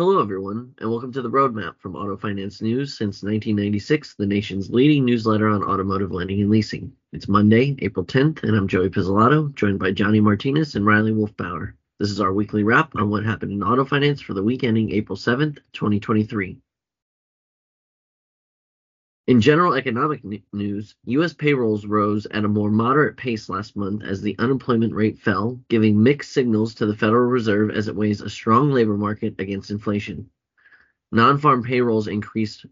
Hello, everyone, and welcome to the Roadmap from Auto Finance News since 1996, the nation's leading newsletter on automotive lending and leasing. It's Monday, April 10th, and I'm Joey Pizzolato, joined by Johnnie Martinez and Riley Wolfbauer. This is our weekly wrap on what happened in auto finance for the week ending April 7th, 2023. In general economic news, U.S. payrolls rose at a more moderate pace last month as the unemployment rate fell, giving mixed signals to the Federal Reserve as it weighs a strong labor market against inflation. Non farm payrolls increased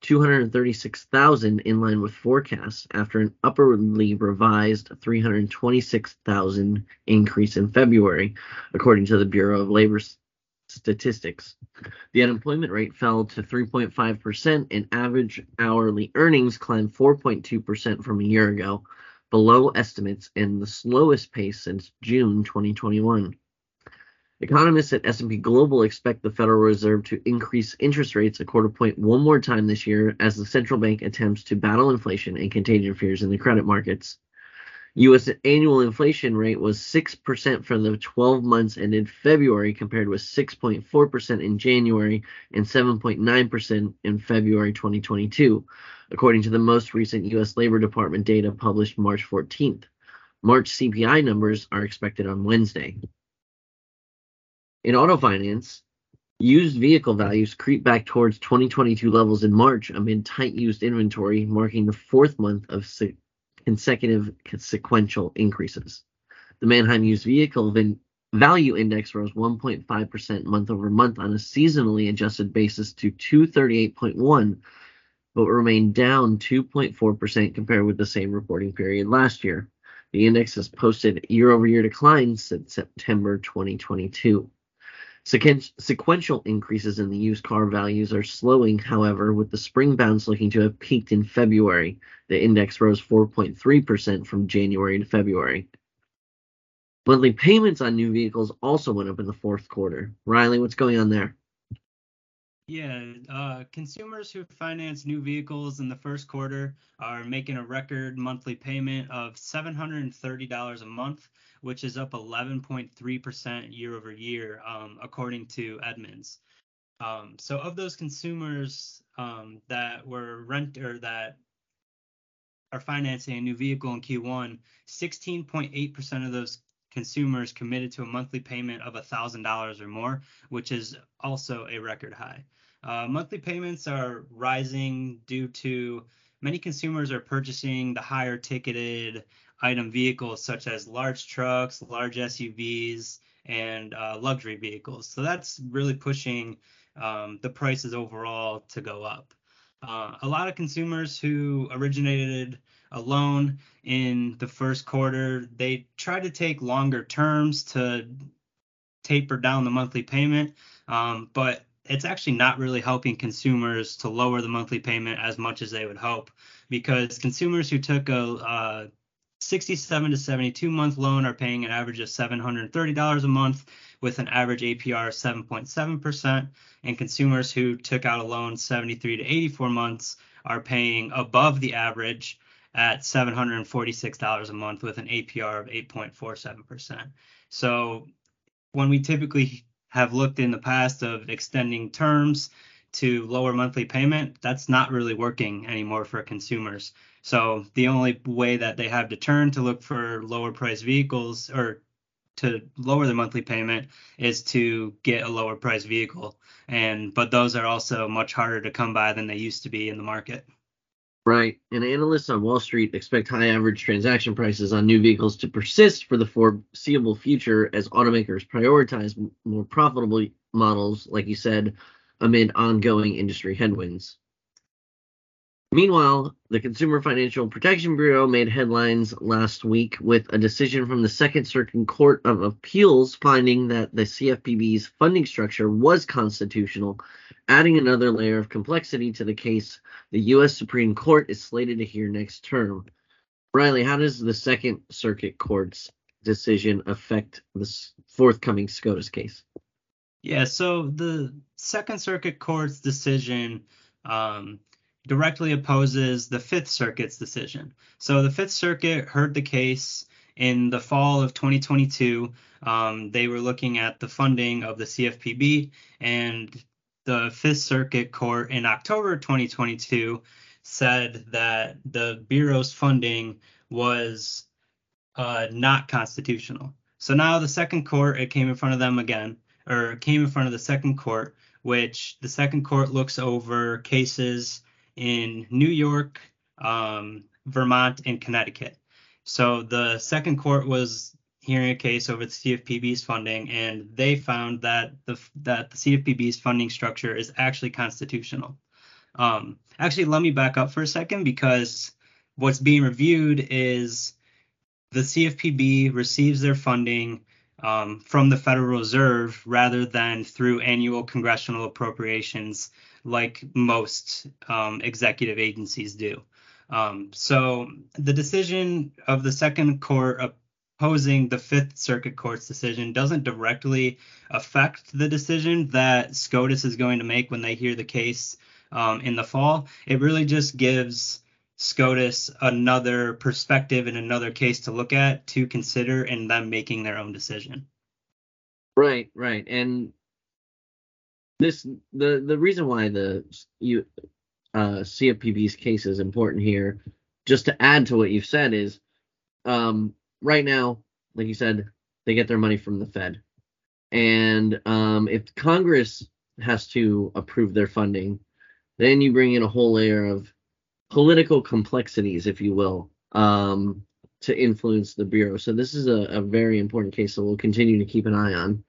236,000 in line with forecasts after an upwardly revised 326,000 increase in February, according to the Bureau of Labor statistics. The unemployment rate fell to 3.5%, and average hourly earnings climbed 4.2% from a year ago, below estimates and the slowest pace since June 2021. Economists at S&P Global expect the Federal Reserve to increase interest rates a quarter point one more time this year as the central bank attempts to battle inflation and contagion fears in the credit markets. U.S. annual inflation rate was 6% for the 12 months ended February, compared with 6.4% in January and 7.9% in February 2022, according to the most recent U.S. Labor Department data published March 14th. March CPI numbers are expected on Wednesday. In auto finance, used vehicle values creep back towards 2022 levels in March amid tight used inventory, marking the fourth month of consecutive sequential increases. The Manheim Used Vehicle Value Index rose 1.5% month over month on a seasonally adjusted basis to 238.1, but remained down 2.4% compared with the same reporting period last year. The index has posted year over year declines since September 2022. Sequential increases in the used car values are slowing, however, with the spring bounce looking to have peaked in February. The index rose 4.3% from January to February. Monthly payments on new vehicles also went up in the fourth quarter. Riley, what's going on there? Yeah, uh, consumers who finance new vehicles in the first quarter are making a record monthly payment of $730 a month, which is up 11.3% year over year, um, according to Edmunds. Um, so, of those consumers um, that were rent or that are financing a new vehicle in Q1, 16.8% of those consumers committed to a monthly payment of $1,000 or more, which is also a record high. Uh, monthly payments are rising due to many consumers are purchasing the higher ticketed item vehicles such as large trucks, large SUVs, and uh, luxury vehicles. So that's really pushing um, the prices overall to go up. Uh, a lot of consumers who originated a loan in the first quarter, they try to take longer terms to taper down the monthly payment, um, but it's actually not really helping consumers to lower the monthly payment as much as they would hope because consumers who took a, uh, 67 to 72 month loan are paying an average of $730 a month with an average APR of 7.7%. And consumers who took out a loan 73 to 84 months are paying above the average at $746 a month with an APR of 8.47%. So when we typically have looked in the past of extending terms to lower monthly payment, that's not really working anymore for consumers. So the only way that they have to turn to look for lower price vehicles or to lower the monthly payment is to get a lower price vehicle. And but those are also much harder to come by than they used to be in the market. Right. And analysts on Wall Street expect high average transaction prices on new vehicles to persist for the foreseeable future as automakers prioritize more profitable models, like you said, amid ongoing industry headwinds. Meanwhile, the Consumer Financial Protection Bureau made headlines last week with a decision from the Second Circuit Court of Appeals finding that the CFPB's funding structure was constitutional, adding another layer of complexity to the case the U.S. Supreme Court is slated to hear next term. Riley, how does the Second Circuit Court's decision affect the forthcoming SCOTUS case? Yeah, so the Second Circuit Court's decision um, directly opposes the Fifth Circuit's decision. So the Fifth Circuit heard the case in the fall of 2022. Um, they were looking at the funding of the CFPB, and the Fifth Circuit Court in October 2022 said that the Bureau's funding was uh, not constitutional. So now the second court, it came in front of them again, or came in front of the second court, which the second court looks over cases in New York, um, Vermont, and Connecticut. So the second court was hearing a case over the CFPB's funding, and they found that the that the CFPB's funding structure is actually constitutional. Um, actually, let me back up for a second because what's being reviewed is the CFPB receives their funding um, from the Federal Reserve rather than through annual congressional appropriations like most um, executive agencies do. Um, so the decision of the second court opposing the Fifth Circuit Court's decision doesn't directly affect the decision that SCOTUS is going to make when they hear the case um, in the fall. It really just gives SCOTUS another perspective and another case to look at to consider in them making their own decision. Right, right. And this the the reason why the you uh CFPB's case is important here, just to add to what you've said, is um right now, like you said, they get their money from the Fed. And um if Congress has to approve their funding, then you bring in a whole layer of political complexities, if you will, um, to influence the bureau. So this is a, a very important case that we'll continue to keep an eye on.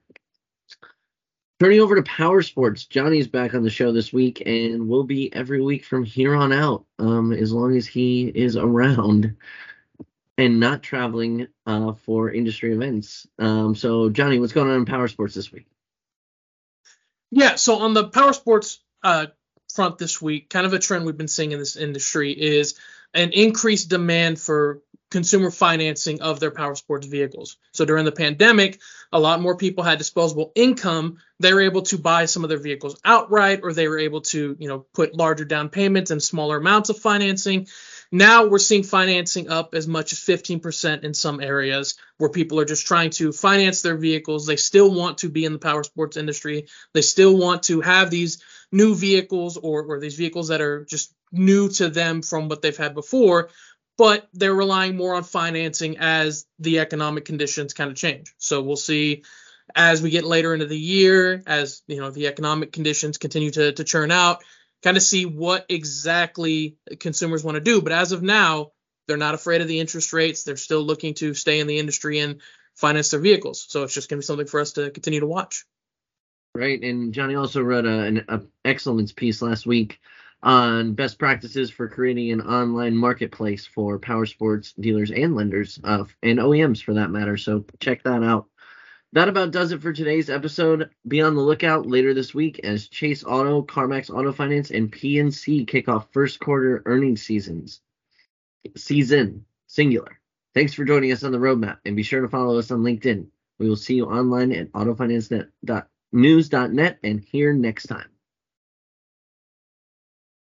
Turning over to power sports, Johnnie's back on the show this week and will be every week from here on out, um, as long as he is around and not traveling uh, for industry events. Um, so, Johnnie, what's going on in power sports this week? Yeah, so on the power sports uh, front this week, kind of a trend we've been seeing in this industry is an increased demand for consumer financing of their power sports vehicles. So during the pandemic, a lot more people had disposable income. They were able to buy some of their vehicles outright, or they were able to, you know, put larger down payments and smaller amounts of financing. Now we're seeing financing up as much as 15% in some areas where people are just trying to finance their vehicles. They still want to be in the power sports industry. They still want to have these new vehicles or, or these vehicles that are just new to them from what they've had before, but they're relying more on financing as the economic conditions kind of change. So we'll see as we get later into the year, as you know, the economic conditions continue to, to churn out, kind of see what exactly consumers want to do. But as of now, they're not afraid of the interest rates. They're still looking to stay in the industry and finance their vehicles. So it's just going to be something for us to continue to watch. Right, and Johnnie also wrote a, an a excellence piece last week on best practices for creating an online marketplace for power sports dealers and lenders, uh, and OEMs for that matter. So check that out. That about does it for today's episode. Be on the lookout later this week as Chase Auto, CarMax Auto Finance, and PNC kick off first quarter earnings seasons. Season singular. Thanks for joining us on the roadmap, and be sure to follow us on LinkedIn. We will see you online at autofinance.net news.net and here next time.